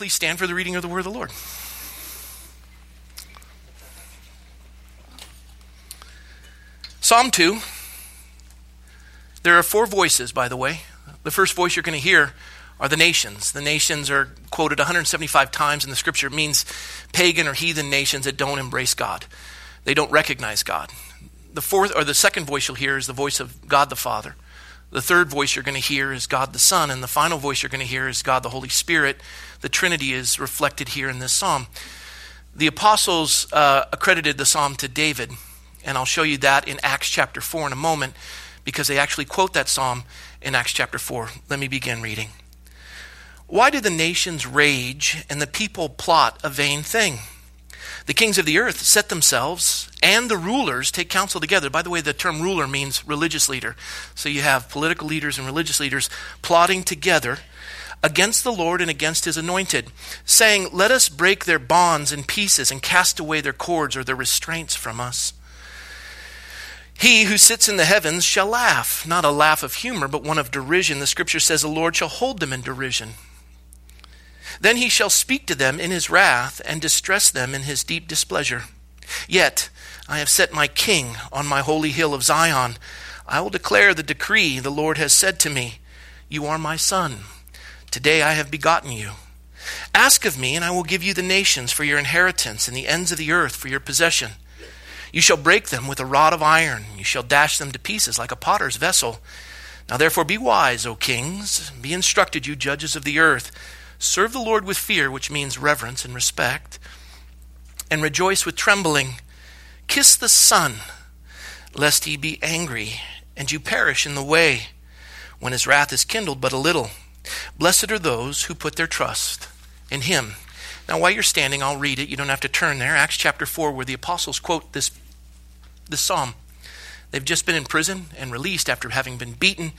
Please stand for the reading of the word of the Lord. Psalm 2. There are four voices, by the way. The first voice you're going to hear are the nations. The nations are quoted 175 times in the scripture. It means pagan or heathen nations that don't embrace God. They don't recognize God. The fourth or the second voice you'll hear is the voice of God the Father. The third voice you're going to hear is God the Son, and the final voice you're going to hear is God the Holy Spirit. The Trinity is reflected here in this psalm. The apostles uh, accredited the psalm to David, and I'll show you that in Acts chapter 4 in a moment because they actually quote that psalm in Acts chapter 4. Let me begin reading. Why do the nations rage and the people plot a vain thing? The kings of the earth set themselves, and the rulers take counsel together. By the way, the term ruler means religious leader. So you have political leaders and religious leaders plotting together against the Lord and against his anointed, saying, Let us break their bonds in pieces and cast away their cords or their restraints from us. He who sits in the heavens shall laugh, not a laugh of humor, but one of derision. The scripture says, The Lord shall hold them in derision. Then he shall speak to them in his wrath and distress them in his deep displeasure. Yet I have set my king on my holy hill of Zion. I will declare the decree the Lord has said to me You are my son. Today I have begotten you. Ask of me, and I will give you the nations for your inheritance and the ends of the earth for your possession. You shall break them with a rod of iron. You shall dash them to pieces like a potter's vessel. Now therefore be wise, O kings. Be instructed, you judges of the earth. Serve the Lord with fear, which means reverence and respect. And rejoice with trembling. Kiss the Son, lest he be angry, and you perish in the way, when his wrath is kindled but a little. Blessed are those who put their trust in him. Now, while you're standing, I'll read it. You don't have to turn there. Acts chapter 4, where the apostles quote this, this psalm. They've just been in prison and released after having been beaten.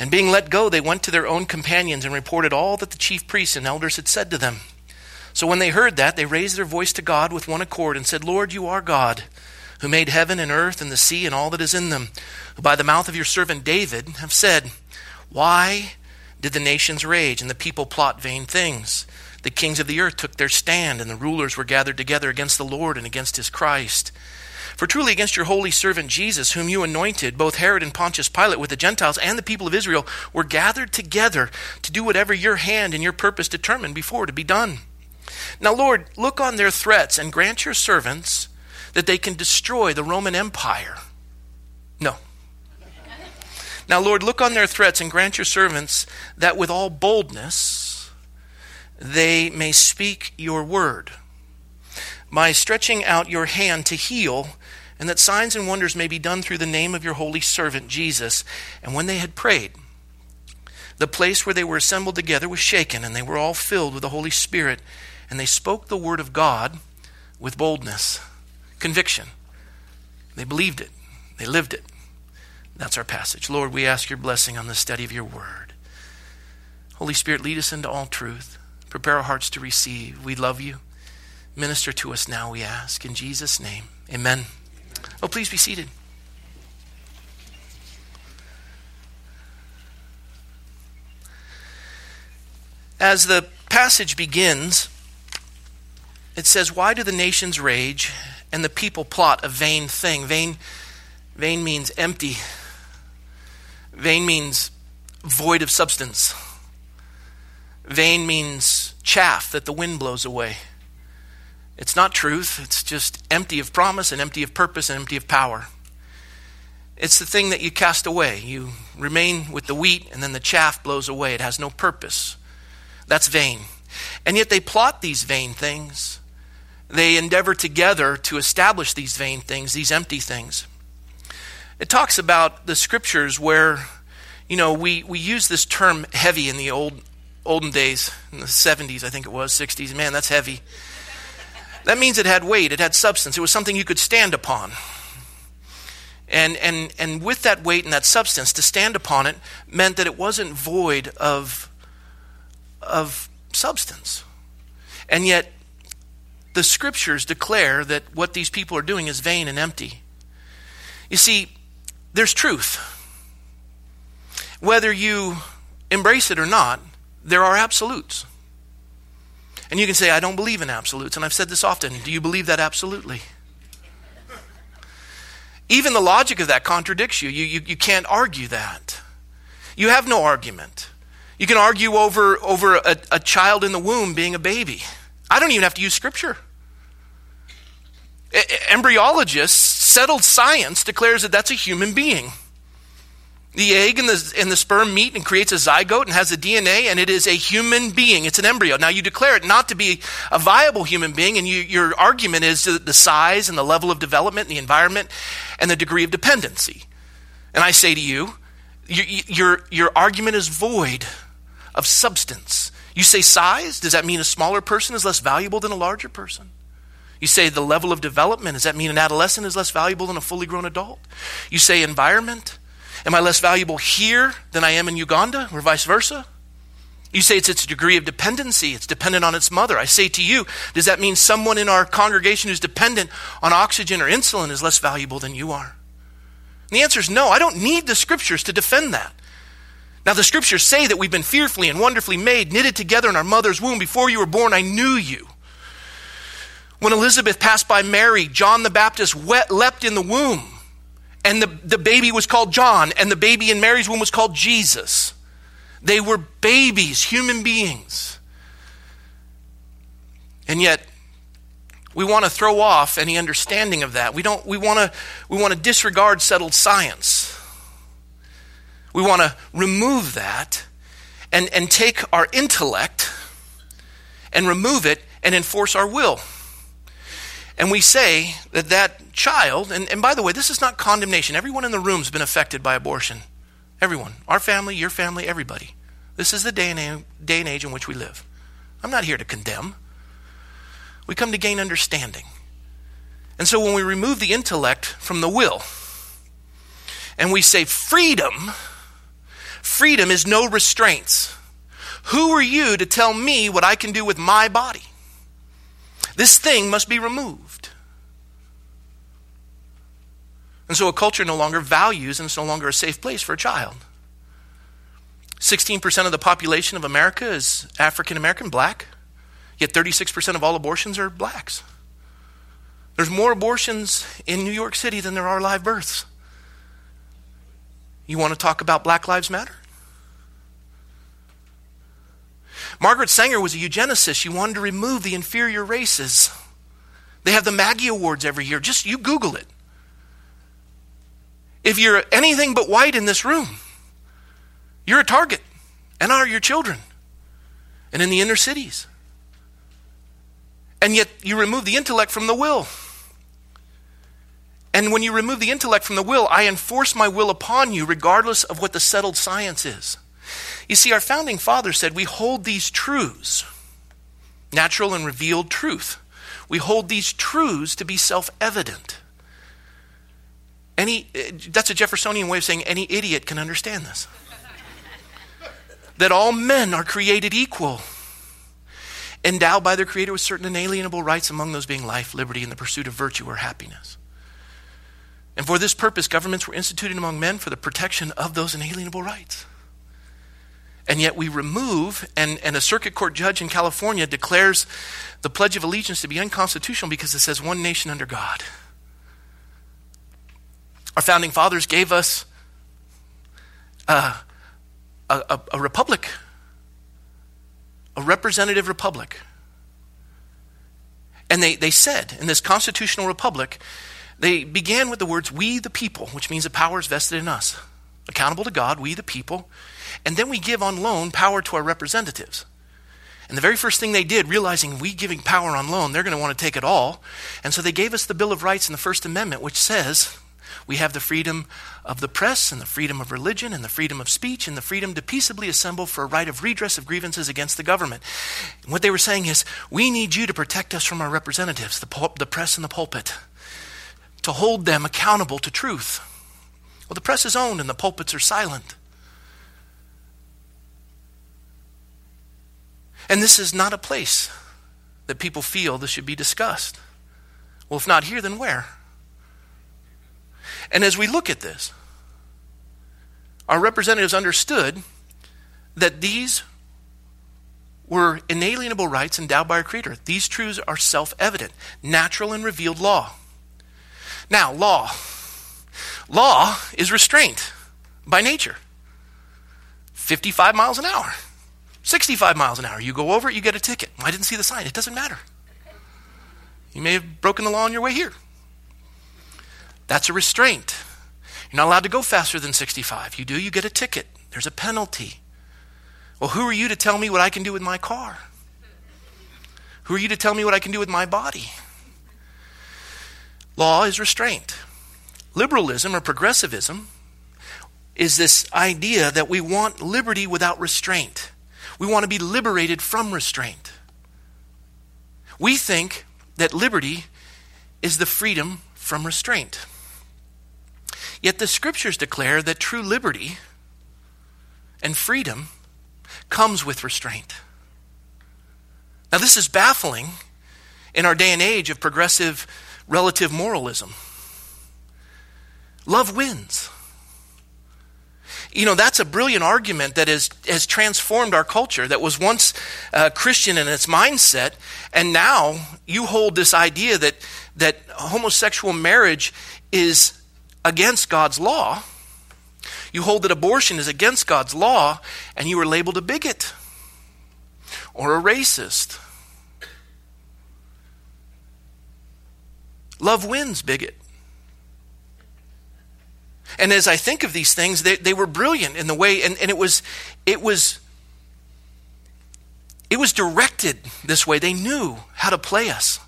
And being let go, they went to their own companions and reported all that the chief priests and elders had said to them. So when they heard that, they raised their voice to God with one accord and said, Lord, you are God, who made heaven and earth and the sea and all that is in them, who by the mouth of your servant David have said, Why did the nations rage and the people plot vain things? The kings of the earth took their stand, and the rulers were gathered together against the Lord and against his Christ. For truly against your holy servant Jesus, whom you anointed, both Herod and Pontius Pilate with the Gentiles and the people of Israel were gathered together to do whatever your hand and your purpose determined before to be done. Now, Lord, look on their threats and grant your servants that they can destroy the Roman Empire. No. Now, Lord, look on their threats and grant your servants that with all boldness, they may speak your word. By stretching out your hand to heal, and that signs and wonders may be done through the name of your holy servant Jesus. And when they had prayed, the place where they were assembled together was shaken, and they were all filled with the Holy Spirit, and they spoke the word of God with boldness, conviction. They believed it, they lived it. That's our passage. Lord, we ask your blessing on the study of your word. Holy Spirit, lead us into all truth. Prepare our hearts to receive. We love you. Minister to us now, we ask. In Jesus' name, amen. Oh, please be seated. As the passage begins, it says, Why do the nations rage and the people plot a vain thing? Vain, vain means empty, vain means void of substance. Vain means chaff that the wind blows away. It's not truth, it's just empty of promise and empty of purpose and empty of power. It's the thing that you cast away. You remain with the wheat, and then the chaff blows away. It has no purpose. That's vain. And yet they plot these vain things. They endeavor together to establish these vain things, these empty things. It talks about the scriptures where, you know, we, we use this term heavy in the Old olden days, in the 70s, I think it was, 60s. Man, that's heavy. That means it had weight, it had substance, it was something you could stand upon. And, and, and with that weight and that substance, to stand upon it meant that it wasn't void of, of substance. And yet, the scriptures declare that what these people are doing is vain and empty. You see, there's truth. Whether you embrace it or not, there are absolutes. And you can say, I don't believe in absolutes. And I've said this often. Do you believe that absolutely? Even the logic of that contradicts you. You, you, you can't argue that. You have no argument. You can argue over, over a, a child in the womb being a baby. I don't even have to use scripture. Embryologists, settled science declares that that's a human being. The egg and the, and the sperm meet and creates a zygote and has a DNA, and it is a human being. It's an embryo. Now, you declare it not to be a viable human being, and you, your argument is the size and the level of development the environment and the degree of dependency. And I say to you, your, your, your argument is void of substance. You say size, does that mean a smaller person is less valuable than a larger person? You say the level of development, does that mean an adolescent is less valuable than a fully grown adult? You say environment, Am I less valuable here than I am in Uganda, or vice versa? You say it's its degree of dependency, it's dependent on its mother. I say to you, does that mean someone in our congregation who's dependent on oxygen or insulin is less valuable than you are? And the answer is no. I don't need the scriptures to defend that. Now, the scriptures say that we've been fearfully and wonderfully made, knitted together in our mother's womb. Before you were born, I knew you. When Elizabeth passed by Mary, John the Baptist leapt in the womb and the, the baby was called John, and the baby in Mary's womb was called Jesus. They were babies, human beings. And yet, we want to throw off any understanding of that. We, don't, we, want to, we want to disregard settled science. We want to remove that and, and take our intellect and remove it and enforce our will. And we say that that child, and, and by the way, this is not condemnation. Everyone in the room has been affected by abortion. Everyone. Our family, your family, everybody. This is the day and, day and age in which we live. I'm not here to condemn. We come to gain understanding. And so when we remove the intellect from the will, and we say freedom, freedom is no restraints. Who are you to tell me what I can do with my body? This thing must be removed. And so a culture no longer values and it's no longer a safe place for a child. 16% of the population of America is African American, black, yet 36% of all abortions are blacks. There's more abortions in New York City than there are live births. You want to talk about Black Lives Matter? Margaret Sanger was a eugenicist. She wanted to remove the inferior races. They have the Maggie Awards every year. Just you Google it. If you're anything but white in this room, you're a target, and are your children, and in the inner cities. And yet you remove the intellect from the will. And when you remove the intellect from the will, I enforce my will upon you, regardless of what the settled science is. You see, our founding fathers said we hold these truths, natural and revealed truth. We hold these truths to be self evident. Any, that's a Jeffersonian way of saying any idiot can understand this. that all men are created equal, endowed by their Creator with certain inalienable rights, among those being life, liberty, and the pursuit of virtue or happiness. And for this purpose, governments were instituted among men for the protection of those inalienable rights. And yet we remove, and, and a circuit court judge in California declares the Pledge of Allegiance to be unconstitutional because it says one nation under God. Our founding fathers gave us uh, a, a, a republic, a representative republic. And they, they said in this constitutional republic, they began with the words, We the people, which means the power is vested in us, accountable to God, we the people. And then we give on loan power to our representatives. And the very first thing they did, realizing we giving power on loan, they're going to want to take it all. And so they gave us the Bill of Rights in the First Amendment, which says we have the freedom of the press and the freedom of religion and the freedom of speech and the freedom to peaceably assemble for a right of redress of grievances against the government. What they were saying is, we need you to protect us from our representatives, the, pul- the press and the pulpit, to hold them accountable to truth. Well, the press is owned and the pulpits are silent. And this is not a place that people feel this should be discussed. Well, if not here, then where? And as we look at this, our representatives understood that these were inalienable rights endowed by our Creator. These truths are self evident, natural, and revealed law. Now, law. Law is restraint by nature 55 miles an hour, 65 miles an hour. You go over it, you get a ticket. I didn't see the sign. It doesn't matter. You may have broken the law on your way here. That's a restraint. You're not allowed to go faster than 65. You do, you get a ticket. There's a penalty. Well, who are you to tell me what I can do with my car? Who are you to tell me what I can do with my body? Law is restraint. Liberalism or progressivism is this idea that we want liberty without restraint. We want to be liberated from restraint. We think that liberty is the freedom from restraint. Yet the scriptures declare that true liberty and freedom comes with restraint. Now, this is baffling in our day and age of progressive relative moralism. Love wins. You know, that's a brilliant argument that is, has transformed our culture, that was once uh, Christian in its mindset, and now you hold this idea that, that homosexual marriage is against God's law. You hold that abortion is against God's law, and you are labeled a bigot or a racist. Love wins, bigot. And as I think of these things, they, they were brilliant in the way, and, and it was it was it was directed this way. They knew how to play us.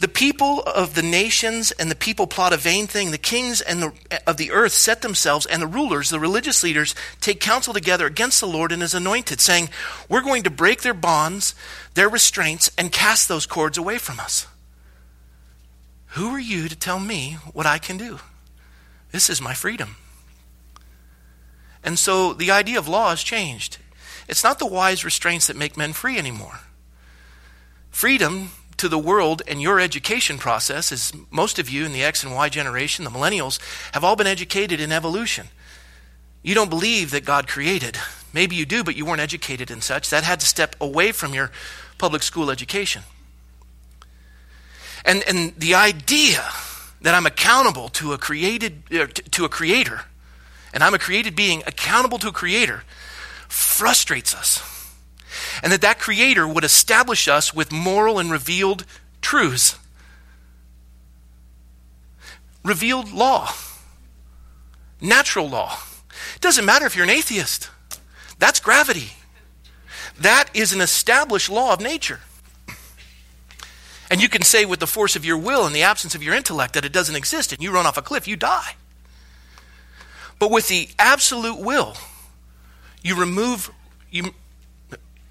The people of the nations and the people plot a vain thing. The kings and the, of the earth set themselves, and the rulers, the religious leaders, take counsel together against the Lord and his anointed, saying, We're going to break their bonds, their restraints, and cast those cords away from us. Who are you to tell me what I can do? This is my freedom. And so the idea of law has changed. It's not the wise restraints that make men free anymore. Freedom to the world and your education process is most of you in the X and Y generation, the millennials, have all been educated in evolution. You don't believe that God created. Maybe you do, but you weren't educated in such. That had to step away from your public school education. And, and the idea that I'm accountable to a created uh, to a creator, and I'm a created being accountable to a creator, frustrates us. And that that creator would establish us with moral and revealed truths. Revealed law. Natural law. It doesn't matter if you're an atheist. That's gravity. That is an established law of nature. And you can say with the force of your will in the absence of your intellect that it doesn't exist and you run off a cliff, you die. But with the absolute will, you remove, you,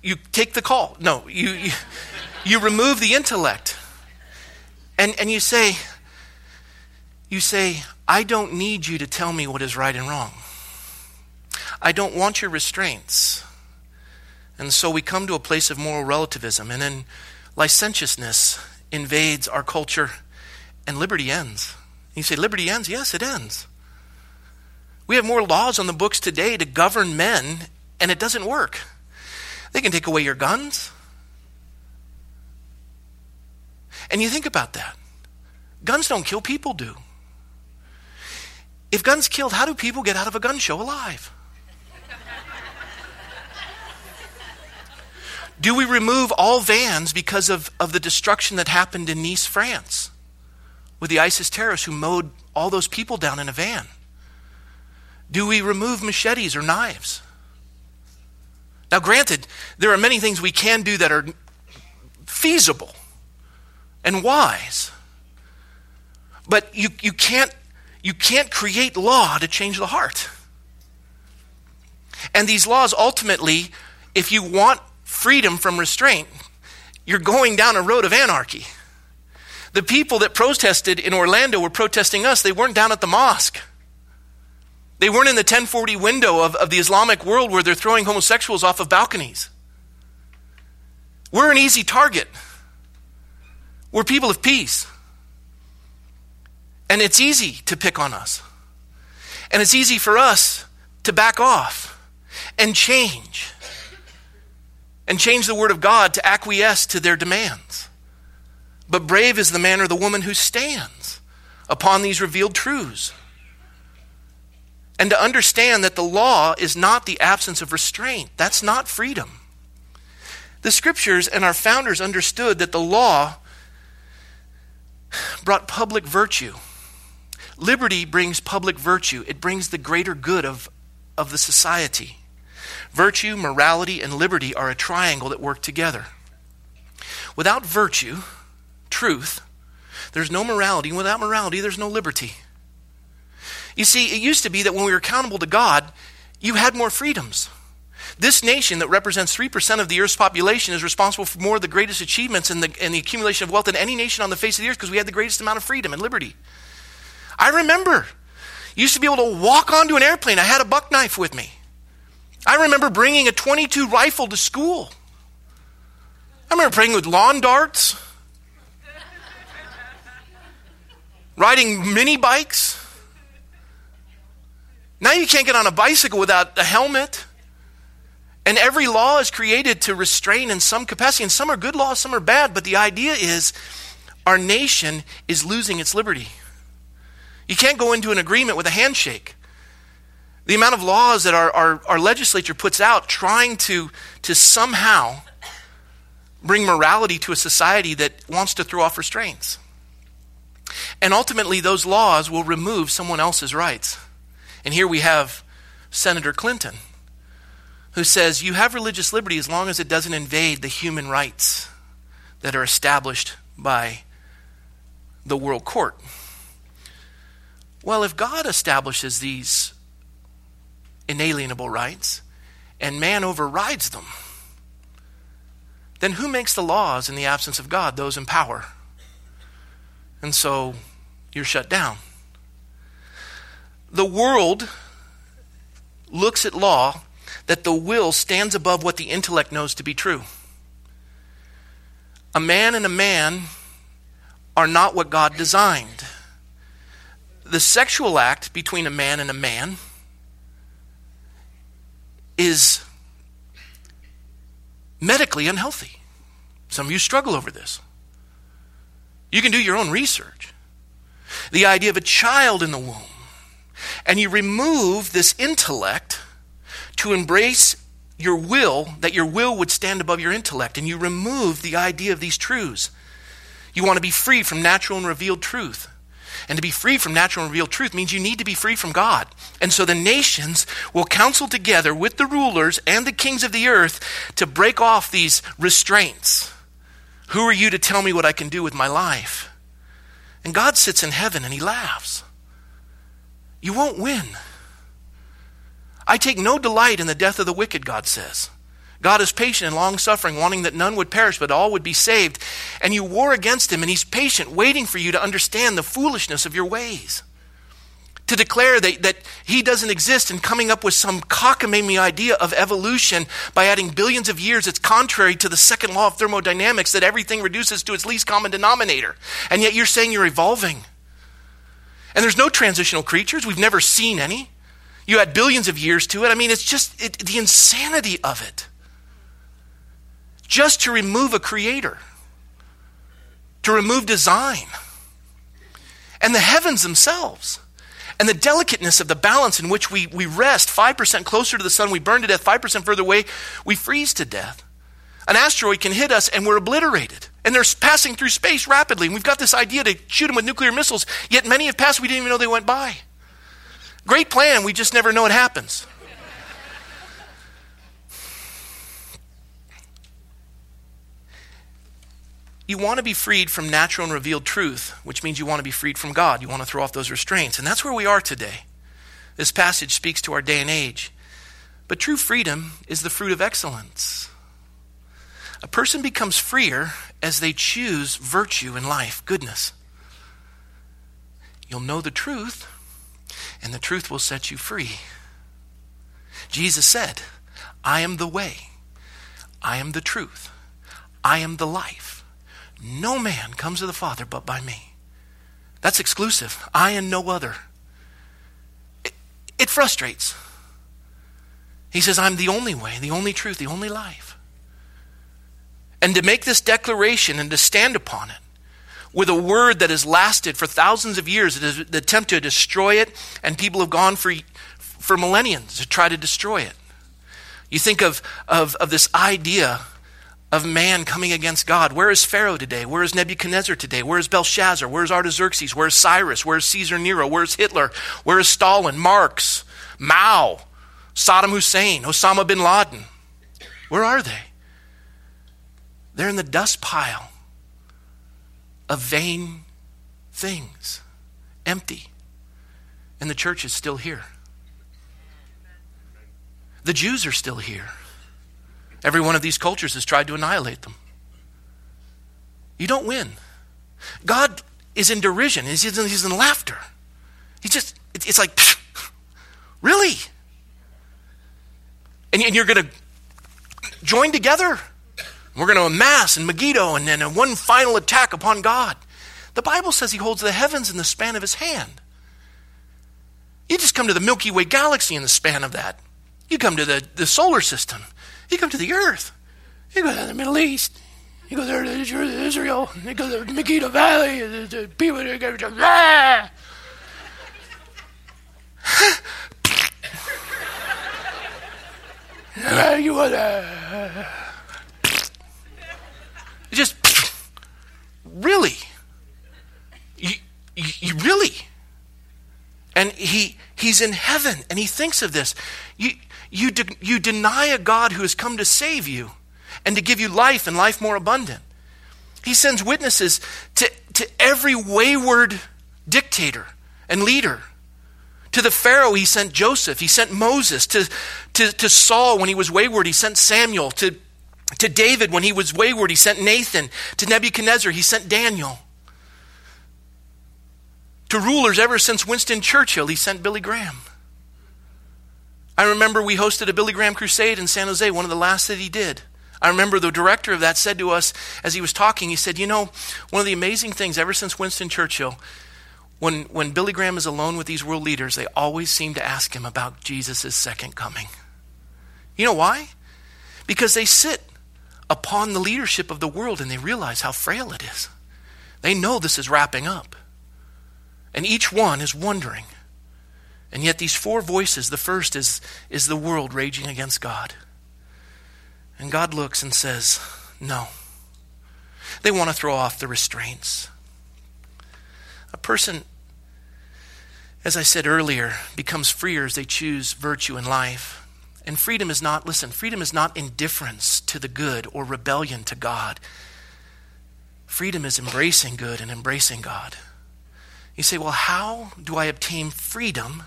you take the call. No, you, you, you remove the intellect. And, and you say, you say, I don't need you to tell me what is right and wrong. I don't want your restraints. And so we come to a place of moral relativism. And then licentiousness invades our culture, and liberty ends. You say, liberty ends? Yes, it ends. We have more laws on the books today to govern men, and it doesn't work. They can take away your guns. And you think about that. Guns don't kill, people do. If guns killed, how do people get out of a gun show alive? Do we remove all vans because of, of the destruction that happened in Nice, France, with the ISIS terrorists who mowed all those people down in a van? Do we remove machetes or knives? Now, granted, there are many things we can do that are feasible and wise. But you, you, can't, you can't create law to change the heart. And these laws ultimately, if you want freedom from restraint, you're going down a road of anarchy. The people that protested in Orlando were protesting us. They weren't down at the mosque. They weren't in the 1040 window of, of the Islamic world where they're throwing homosexuals off of balconies. We're an easy target. We're people of peace. And it's easy to pick on us. And it's easy for us to back off and change and change the word of God to acquiesce to their demands. But brave is the man or the woman who stands upon these revealed truths. And to understand that the law is not the absence of restraint. That's not freedom. The scriptures and our founders understood that the law brought public virtue. Liberty brings public virtue, it brings the greater good of, of the society. Virtue, morality, and liberty are a triangle that work together. Without virtue, truth, there's no morality. Without morality, there's no liberty. You see, it used to be that when we were accountable to God, you had more freedoms. This nation that represents 3% of the earth's population is responsible for more of the greatest achievements and the, the accumulation of wealth than any nation on the face of the earth because we had the greatest amount of freedom and liberty. I remember. Used to be able to walk onto an airplane. I had a buck knife with me. I remember bringing a 22 rifle to school. I remember playing with lawn darts, riding mini bikes. Now you can't get on a bicycle without a helmet. And every law is created to restrain in some capacity. And some are good laws, some are bad. But the idea is our nation is losing its liberty. You can't go into an agreement with a handshake. The amount of laws that our, our, our legislature puts out trying to, to somehow bring morality to a society that wants to throw off restraints. And ultimately, those laws will remove someone else's rights. And here we have Senator Clinton, who says you have religious liberty as long as it doesn't invade the human rights that are established by the world court. Well, if God establishes these inalienable rights and man overrides them, then who makes the laws in the absence of God? Those in power. And so you're shut down. The world looks at law that the will stands above what the intellect knows to be true. A man and a man are not what God designed. The sexual act between a man and a man is medically unhealthy. Some of you struggle over this. You can do your own research. The idea of a child in the womb. And you remove this intellect to embrace your will, that your will would stand above your intellect, and you remove the idea of these truths. You want to be free from natural and revealed truth. And to be free from natural and revealed truth means you need to be free from God. And so the nations will counsel together with the rulers and the kings of the earth to break off these restraints. Who are you to tell me what I can do with my life? And God sits in heaven and he laughs. You won't win. I take no delight in the death of the wicked, God says. God is patient and long suffering, wanting that none would perish, but all would be saved. And you war against him, and he's patient, waiting for you to understand the foolishness of your ways. To declare that, that he doesn't exist and coming up with some cockamamie idea of evolution by adding billions of years, it's contrary to the second law of thermodynamics that everything reduces to its least common denominator. And yet you're saying you're evolving. And there's no transitional creatures, we've never seen any. You add billions of years to it. I mean, it's just it, the insanity of it. Just to remove a creator, to remove design, and the heavens themselves, and the delicateness of the balance in which we, we rest 5% closer to the sun, we burn to death, 5% further away, we freeze to death. An asteroid can hit us and we're obliterated. And they're passing through space rapidly. And we've got this idea to shoot them with nuclear missiles, yet many have passed, we didn't even know they went by. Great plan, we just never know it happens. You want to be freed from natural and revealed truth, which means you want to be freed from God. You want to throw off those restraints. And that's where we are today. This passage speaks to our day and age. But true freedom is the fruit of excellence. A person becomes freer as they choose virtue in life, goodness. You'll know the truth, and the truth will set you free. Jesus said, I am the way, I am the truth, I am the life. No man comes to the Father but by me. That's exclusive. I and no other. It, it frustrates. He says, I'm the only way, the only truth, the only life. And to make this declaration and to stand upon it with a word that has lasted for thousands of years, it is the attempt to destroy it, and people have gone for, for millennia to try to destroy it. You think of, of, of this idea of man coming against God. Where is Pharaoh today? Where is Nebuchadnezzar today? Where is Belshazzar? Where is Artaxerxes? Where is Cyrus? Where is Caesar Nero? Where is Hitler? Where is Stalin? Marx? Mao? Saddam Hussein? Osama bin Laden? Where are they? They're in the dust pile of vain things, empty. And the church is still here. The Jews are still here. Every one of these cultures has tried to annihilate them. You don't win. God is in derision, he's in, he's in laughter. He just, it's like, really? And you're going to join together? We're going to amass in Megiddo and then one final attack upon God. The Bible says he holds the heavens in the span of his hand. You just come to the Milky Way galaxy in the span of that. You come to the, the solar system. You come to the earth. You go to the Middle East. You go there to Israel. You go to the Megiddo Valley. The people that go to ah! you want to just really you, you, you really and he he's in heaven and he thinks of this you you, de- you deny a God who has come to save you and to give you life and life more abundant. He sends witnesses to, to every wayward dictator and leader. To the Pharaoh, he sent Joseph. He sent Moses. To, to, to Saul, when he was wayward, he sent Samuel. To, to David, when he was wayward, he sent Nathan. To Nebuchadnezzar, he sent Daniel. To rulers ever since Winston Churchill, he sent Billy Graham. I remember we hosted a Billy Graham crusade in San Jose, one of the last that he did. I remember the director of that said to us as he was talking, he said, You know, one of the amazing things ever since Winston Churchill, when, when Billy Graham is alone with these world leaders, they always seem to ask him about Jesus' second coming. You know why? Because they sit upon the leadership of the world and they realize how frail it is. They know this is wrapping up. And each one is wondering, and yet, these four voices the first is, is the world raging against God. And God looks and says, No. They want to throw off the restraints. A person, as I said earlier, becomes freer as they choose virtue in life. And freedom is not, listen, freedom is not indifference to the good or rebellion to God. Freedom is embracing good and embracing God. You say, well, how do I obtain freedom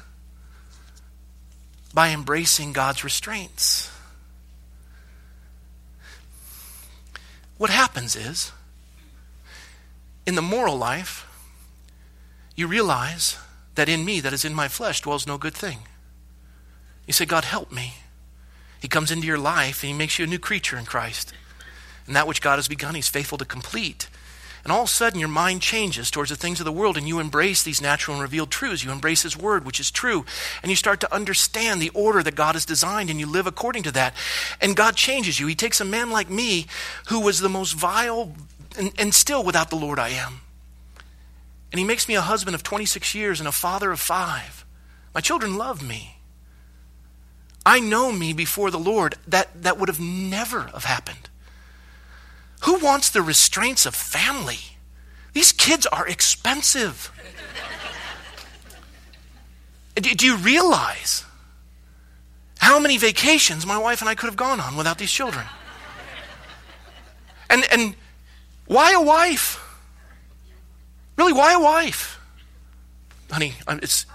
by embracing God's restraints. What happens is, in the moral life, you realize that in me, that is in my flesh, dwells no good thing. You say, God, help me. He comes into your life and he makes you a new creature in Christ. And that which God has begun, he's faithful to complete. And all of a sudden, your mind changes towards the things of the world, and you embrace these natural and revealed truths. You embrace His Word, which is true. And you start to understand the order that God has designed, and you live according to that. And God changes you. He takes a man like me, who was the most vile, and, and still without the Lord I am. And He makes me a husband of 26 years and a father of five. My children love me. I know me before the Lord. That, that would have never have happened. Who wants the restraints of family? These kids are expensive. Do you realize how many vacations my wife and I could have gone on without these children? And, and why a wife? Really, why a wife? Honey, it's.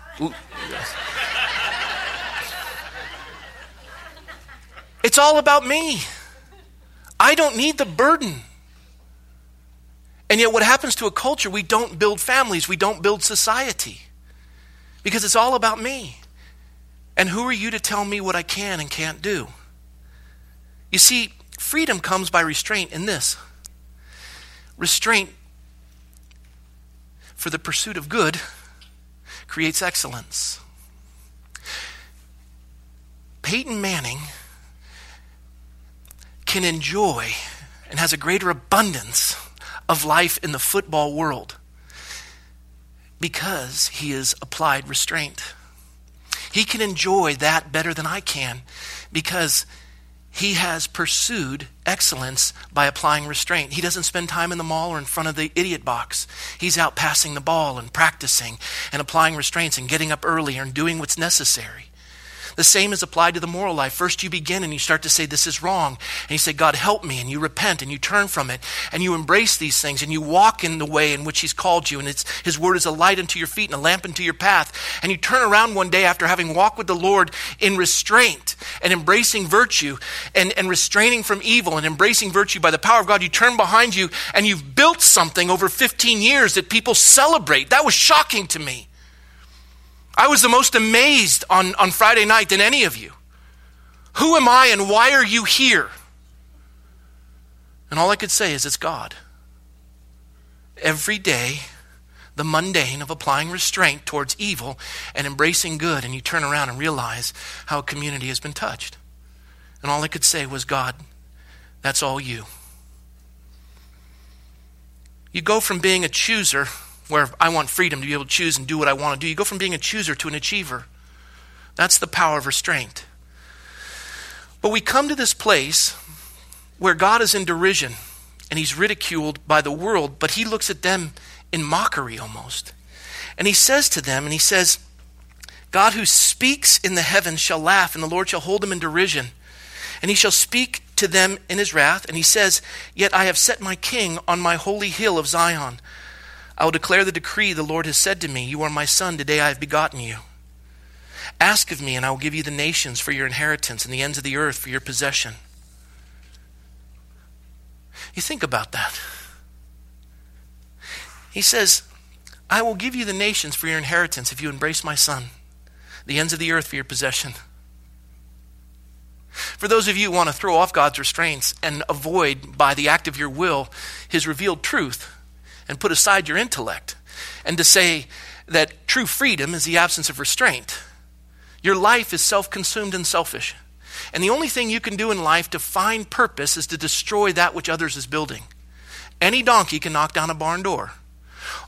It's all about me. I don't need the burden. And yet, what happens to a culture, we don't build families, we don't build society because it's all about me. And who are you to tell me what I can and can't do? You see, freedom comes by restraint in this restraint for the pursuit of good creates excellence. Peyton Manning can enjoy and has a greater abundance of life in the football world because he has applied restraint. He can enjoy that better than I can because he has pursued excellence by applying restraint. He doesn't spend time in the mall or in front of the idiot box. He's out passing the ball and practicing and applying restraints and getting up earlier and doing what's necessary. The same is applied to the moral life. First, you begin and you start to say, This is wrong. And you say, God, help me. And you repent and you turn from it. And you embrace these things and you walk in the way in which He's called you. And it's, His word is a light unto your feet and a lamp unto your path. And you turn around one day after having walked with the Lord in restraint and embracing virtue and, and restraining from evil and embracing virtue by the power of God. You turn behind you and you've built something over 15 years that people celebrate. That was shocking to me. I was the most amazed on, on Friday night than any of you. Who am I and why are you here? And all I could say is it's God. Every day, the mundane of applying restraint towards evil and embracing good, and you turn around and realize how a community has been touched. And all I could say was, God, that's all you. You go from being a chooser where I want freedom to be able to choose and do what I want to do. You go from being a chooser to an achiever. That's the power of restraint. But we come to this place where God is in derision and he's ridiculed by the world, but he looks at them in mockery almost. And he says to them, and he says, God who speaks in the heavens shall laugh, and the Lord shall hold him in derision. And he shall speak to them in his wrath. And he says, Yet I have set my king on my holy hill of Zion. I will declare the decree the Lord has said to me You are my son, today I have begotten you. Ask of me, and I will give you the nations for your inheritance and the ends of the earth for your possession. You think about that. He says, I will give you the nations for your inheritance if you embrace my son, the ends of the earth for your possession. For those of you who want to throw off God's restraints and avoid, by the act of your will, his revealed truth, and put aside your intellect and to say that true freedom is the absence of restraint. Your life is self consumed and selfish. And the only thing you can do in life to find purpose is to destroy that which others is building. Any donkey can knock down a barn door.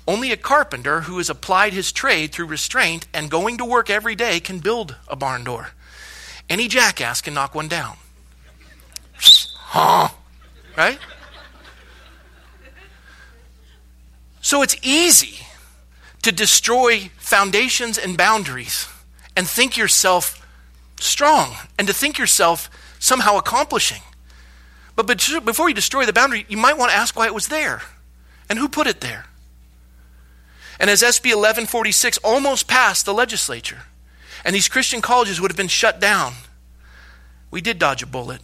Only a carpenter who has applied his trade through restraint and going to work every day can build a barn door. Any jackass can knock one down. Huh? Right? So it's easy to destroy foundations and boundaries and think yourself strong and to think yourself somehow accomplishing. But before you destroy the boundary, you might want to ask why it was there and who put it there. And as SB 1146 almost passed the legislature, and these Christian colleges would have been shut down, we did dodge a bullet.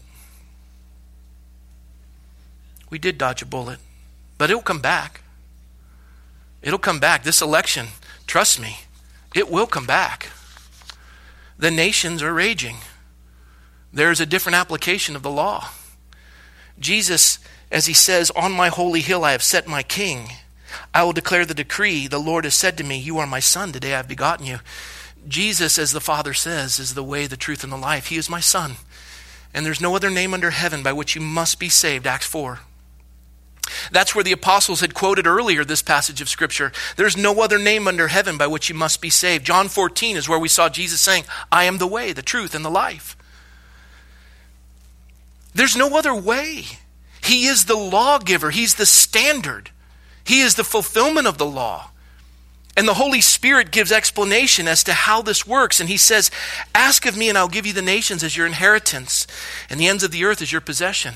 We did dodge a bullet, but it'll come back. It'll come back. This election, trust me, it will come back. The nations are raging. There's a different application of the law. Jesus, as he says, On my holy hill I have set my king. I will declare the decree. The Lord has said to me, You are my son. Today I have begotten you. Jesus, as the Father says, is the way, the truth, and the life. He is my son. And there's no other name under heaven by which you must be saved. Acts 4. That's where the apostles had quoted earlier this passage of Scripture. There's no other name under heaven by which you must be saved. John 14 is where we saw Jesus saying, I am the way, the truth, and the life. There's no other way. He is the lawgiver, He's the standard, He is the fulfillment of the law. And the Holy Spirit gives explanation as to how this works. And He says, Ask of me, and I'll give you the nations as your inheritance, and the ends of the earth as your possession.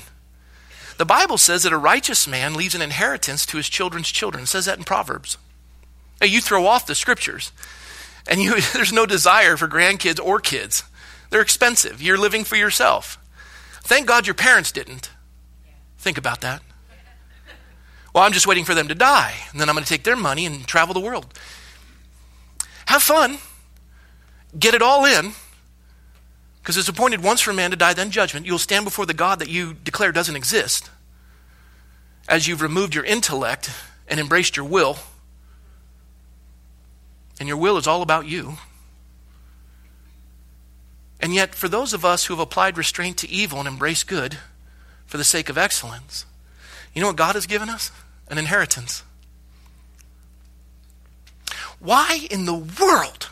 The Bible says that a righteous man leaves an inheritance to his children's children. It says that in Proverbs. Now, you throw off the scriptures, and you, there's no desire for grandkids or kids. They're expensive. You're living for yourself. Thank God your parents didn't. Think about that. Well, I'm just waiting for them to die, and then I'm going to take their money and travel the world. Have fun. Get it all in because it's appointed once for man to die, then judgment. You'll stand before the God that you declare doesn't exist as you've removed your intellect and embraced your will. And your will is all about you. And yet, for those of us who have applied restraint to evil and embraced good for the sake of excellence, You know what God has given us? An inheritance. Why in the world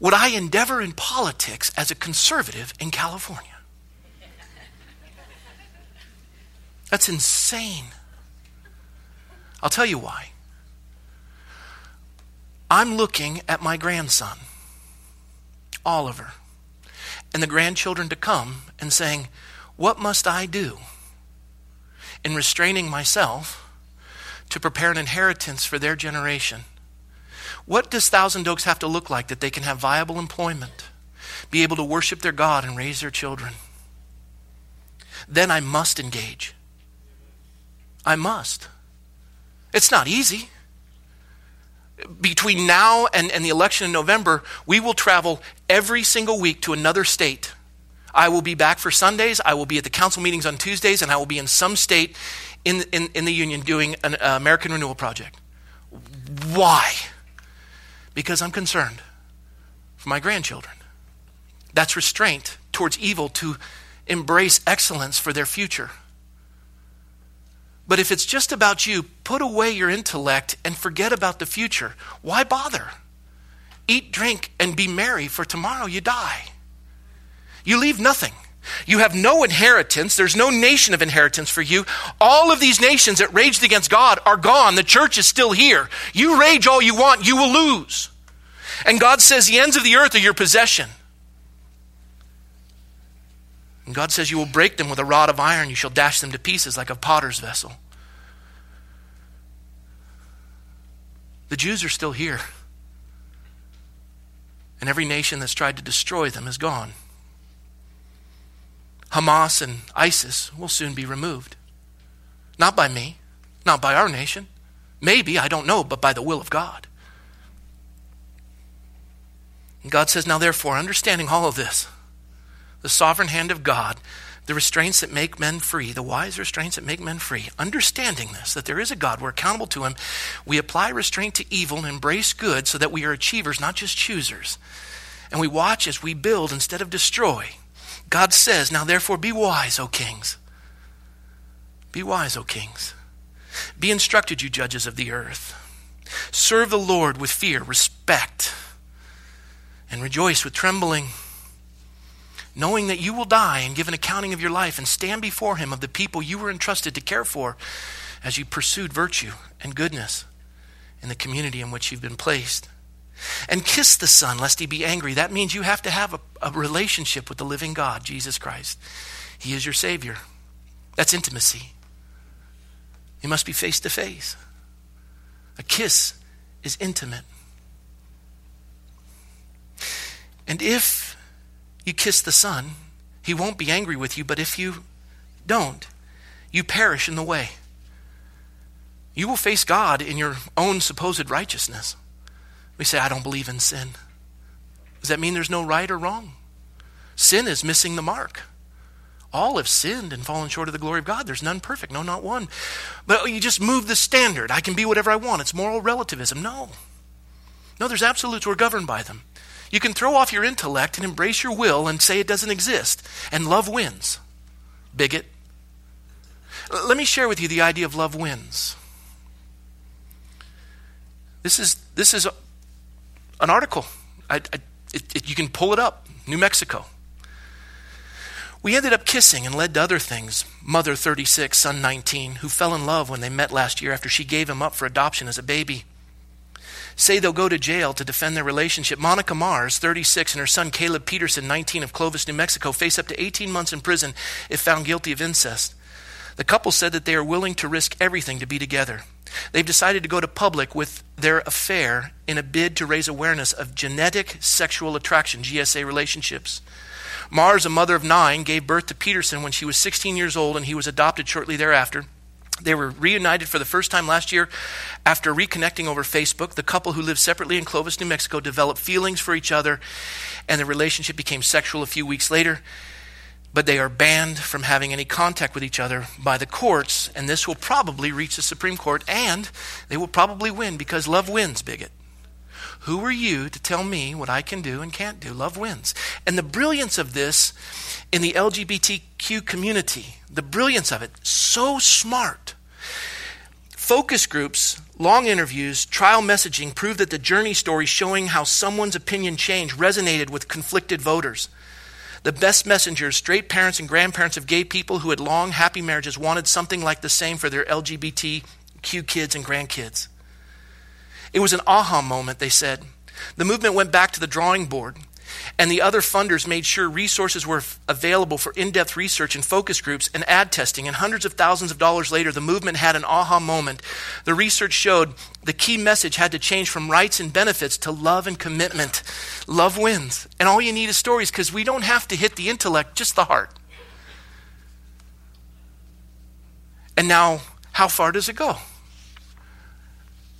would I endeavor in politics as a conservative in California? That's insane. I'll tell you why. I'm looking at my grandson, Oliver, and the grandchildren to come and saying, What must I do in restraining myself to prepare an inheritance for their generation? What does Thousand Oaks have to look like that they can have viable employment, be able to worship their God, and raise their children? Then I must engage. I must. It's not easy. Between now and, and the election in November, we will travel every single week to another state. I will be back for Sundays. I will be at the council meetings on Tuesdays, and I will be in some state in, in, in the union doing an uh, American Renewal Project. Why? Because I'm concerned for my grandchildren. That's restraint towards evil to embrace excellence for their future. But if it's just about you, put away your intellect and forget about the future. Why bother? Eat, drink, and be merry, for tomorrow you die. You leave nothing. You have no inheritance. There's no nation of inheritance for you. All of these nations that raged against God are gone. The church is still here. You rage all you want, you will lose. And God says the ends of the earth are your possession. And God says, You will break them with a rod of iron, you shall dash them to pieces like a potter's vessel. The Jews are still here. And every nation that's tried to destroy them is gone. Hamas and ISIS will soon be removed. Not by me, not by our nation. Maybe, I don't know, but by the will of God. And God says, Now therefore, understanding all of this, the sovereign hand of God, the restraints that make men free, the wise restraints that make men free. Understanding this, that there is a God, we're accountable to Him, we apply restraint to evil and embrace good so that we are achievers, not just choosers. And we watch as we build instead of destroy. God says, Now therefore be wise, O kings. Be wise, O kings. Be instructed, you judges of the earth. Serve the Lord with fear, respect, and rejoice with trembling knowing that you will die and give an accounting of your life and stand before him of the people you were entrusted to care for as you pursued virtue and goodness in the community in which you've been placed. And kiss the Son, lest he be angry. That means you have to have a, a relationship with the living God, Jesus Christ. He is your Savior. That's intimacy. You must be face to face. A kiss is intimate. And if you kiss the Son, he won't be angry with you, but if you don't, you perish in the way. You will face God in your own supposed righteousness. We say, I don't believe in sin. Does that mean there's no right or wrong? Sin is missing the mark. All have sinned and fallen short of the glory of God. There's none perfect, no, not one. But you just move the standard. I can be whatever I want. It's moral relativism. No. No, there's absolutes. We're governed by them. You can throw off your intellect and embrace your will and say it doesn't exist, and love wins. Bigot. Let me share with you the idea of love wins. This is, this is an article. I, I, it, it, you can pull it up. New Mexico. We ended up kissing and led to other things. Mother 36, son 19, who fell in love when they met last year after she gave him up for adoption as a baby say they'll go to jail to defend their relationship. Monica Mars, 36, and her son Caleb Peterson, 19, of Clovis, New Mexico, face up to 18 months in prison if found guilty of incest. The couple said that they are willing to risk everything to be together. They've decided to go to public with their affair in a bid to raise awareness of genetic sexual attraction, GSA relationships. Mars, a mother of nine, gave birth to Peterson when she was 16 years old, and he was adopted shortly thereafter. They were reunited for the first time last year after reconnecting over Facebook. The couple who lived separately in Clovis, New Mexico, developed feelings for each other, and the relationship became sexual a few weeks later. But they are banned from having any contact with each other by the courts, and this will probably reach the Supreme Court, and they will probably win because love wins, bigot. Who are you to tell me what I can do and can't do? Love wins. And the brilliance of this in the LGBTQ community, the brilliance of it, so smart. Focus groups, long interviews, trial messaging prove that the journey story showing how someone's opinion changed resonated with conflicted voters. The best messengers, straight parents and grandparents of gay people who had long, happy marriages, wanted something like the same for their LGBTQ kids and grandkids. It was an aha moment, they said. The movement went back to the drawing board and the other funders made sure resources were available for in depth research and focus groups and ad testing. And hundreds of thousands of dollars later, the movement had an aha moment. The research showed the key message had to change from rights and benefits to love and commitment. Love wins. And all you need is stories because we don't have to hit the intellect, just the heart. And now, how far does it go?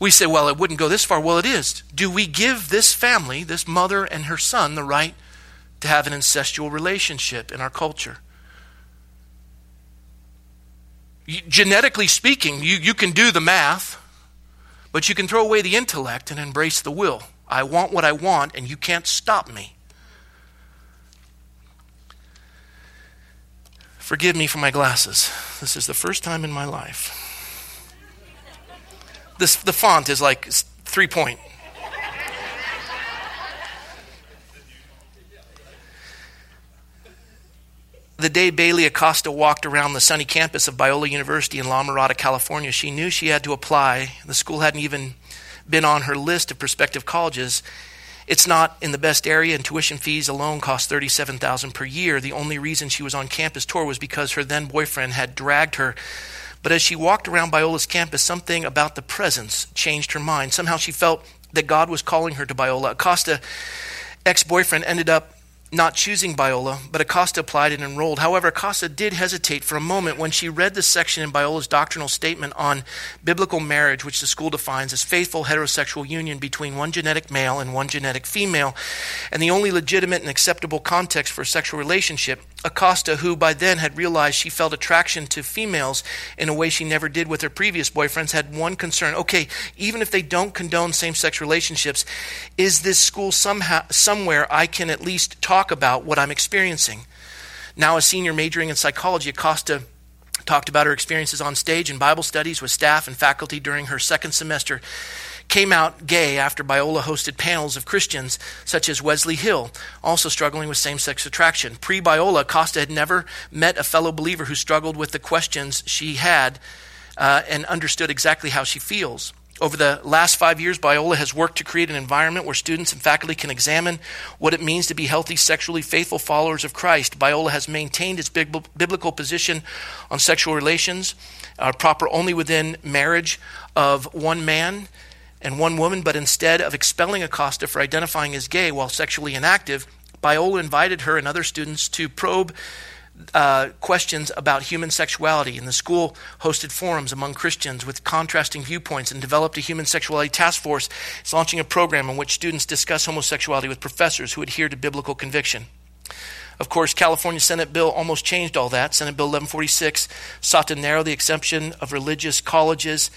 We say, well, it wouldn't go this far. Well, it is. Do we give this family, this mother and her son, the right to have an incestual relationship in our culture? genetically speaking, you, you can do the math, but you can throw away the intellect and embrace the will. I want what I want, and you can't stop me. Forgive me for my glasses. This is the first time in my life this, the font is like three point. The day Bailey Acosta walked around the sunny campus of Biola University in La Mirada, California, she knew she had to apply. The school hadn't even been on her list of prospective colleges. It's not in the best area, and tuition fees alone cost thirty-seven thousand per year. The only reason she was on campus tour was because her then boyfriend had dragged her but as she walked around Biola's campus, something about the presence changed her mind. Somehow she felt that God was calling her to Biola. Acosta, ex boyfriend, ended up not choosing Biola, but Acosta applied and enrolled. However, Acosta did hesitate for a moment when she read the section in Biola's doctrinal statement on biblical marriage, which the school defines as faithful heterosexual union between one genetic male and one genetic female, and the only legitimate and acceptable context for a sexual relationship. Acosta, who by then had realized she felt attraction to females in a way she never did with her previous boyfriends, had one concern. Okay, even if they don't condone same sex relationships, is this school somehow, somewhere I can at least talk? Talk about what I'm experiencing. Now, a senior majoring in psychology, Acosta talked about her experiences on stage in Bible studies with staff and faculty during her second semester. Came out gay after Biola hosted panels of Christians such as Wesley Hill, also struggling with same sex attraction. Pre Biola, Acosta had never met a fellow believer who struggled with the questions she had uh, and understood exactly how she feels. Over the last five years, Biola has worked to create an environment where students and faculty can examine what it means to be healthy, sexually faithful followers of Christ. Biola has maintained its biblical position on sexual relations, uh, proper only within marriage of one man and one woman, but instead of expelling Acosta for identifying as gay while sexually inactive, Biola invited her and other students to probe uh, questions about human sexuality, and the school hosted forums among Christians with contrasting viewpoints and developed a human sexuality task force. It's launching a program in which students discuss homosexuality with professors who adhere to biblical conviction. Of course, California Senate bill almost changed all that. Senate Bill 1146 sought to narrow the exemption of religious colleges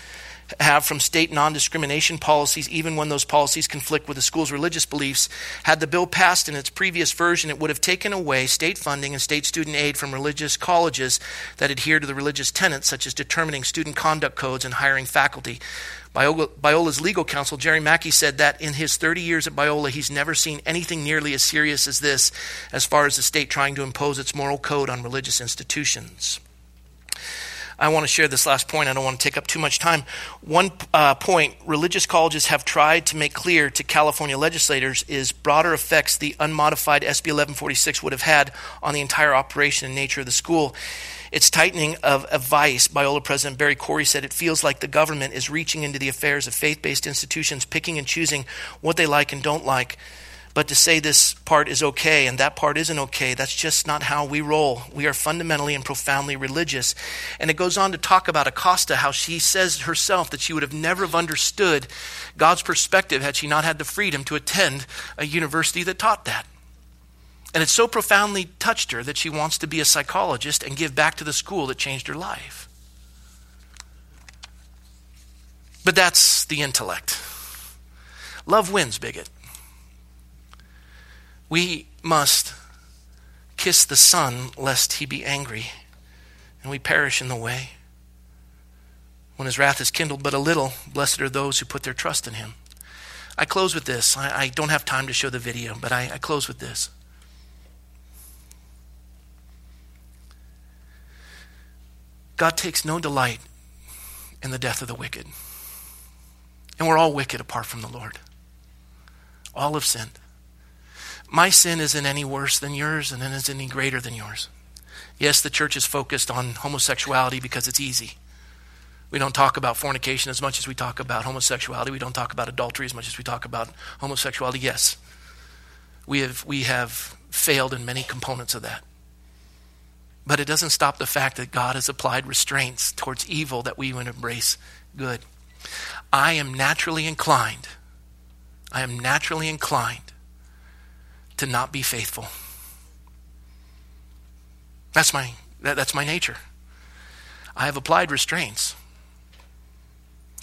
have from state non discrimination policies, even when those policies conflict with the school's religious beliefs. Had the bill passed in its previous version, it would have taken away state funding and state student aid from religious colleges that adhere to the religious tenets, such as determining student conduct codes and hiring faculty. Biola's legal counsel, Jerry Mackey, said that in his 30 years at Biola, he's never seen anything nearly as serious as this as far as the state trying to impose its moral code on religious institutions. I want to share this last point. I don't want to take up too much time. One uh, point religious colleges have tried to make clear to California legislators is broader effects the unmodified SB 1146 would have had on the entire operation and nature of the school. Its tightening of a vice, Biola President Barry Corey said, it feels like the government is reaching into the affairs of faith based institutions, picking and choosing what they like and don't like. But to say this part is okay and that part isn't okay, that's just not how we roll. We are fundamentally and profoundly religious. And it goes on to talk about Acosta, how she says herself that she would have never have understood God's perspective had she not had the freedom to attend a university that taught that. And it so profoundly touched her that she wants to be a psychologist and give back to the school that changed her life. But that's the intellect. Love wins, bigot. We must kiss the Son lest he be angry and we perish in the way. When his wrath is kindled but a little, blessed are those who put their trust in him. I close with this. I, I don't have time to show the video, but I, I close with this. God takes no delight in the death of the wicked. And we're all wicked apart from the Lord. All have sinned. My sin isn't any worse than yours, and it isn't any greater than yours. Yes, the church is focused on homosexuality because it's easy. We don't talk about fornication as much as we talk about homosexuality. We don't talk about adultery as much as we talk about homosexuality. Yes, we have, we have failed in many components of that. But it doesn't stop the fact that God has applied restraints towards evil that we would embrace good. I am naturally inclined, I am naturally inclined to not be faithful. That's my, that, that's my nature. I have applied restraints.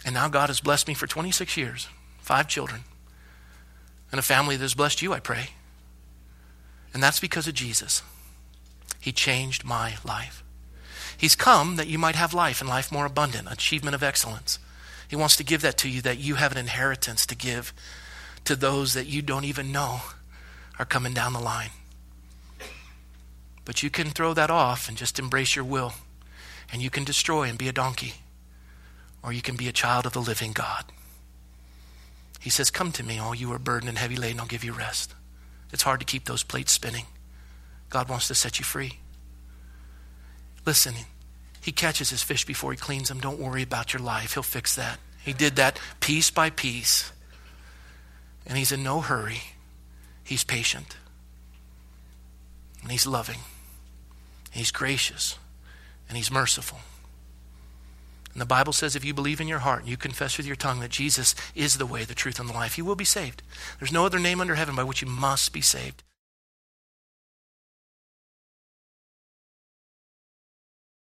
And now God has blessed me for 26 years, five children, and a family that has blessed you, I pray. And that's because of Jesus. He changed my life. He's come that you might have life and life more abundant, achievement of excellence. He wants to give that to you that you have an inheritance to give to those that you don't even know are coming down the line. But you can throw that off and just embrace your will. And you can destroy and be a donkey or you can be a child of the living God. He says, Come to me, all you are burdened and heavy laden, I'll give you rest. It's hard to keep those plates spinning. God wants to set you free. Listen, He catches his fish before He cleans them. Don't worry about your life, He'll fix that. He did that piece by piece. And He's in no hurry, He's patient. And He's loving. He's gracious. And He's merciful. And the Bible says if you believe in your heart and you confess with your tongue that Jesus is the way, the truth, and the life, you will be saved. There's no other name under heaven by which you must be saved.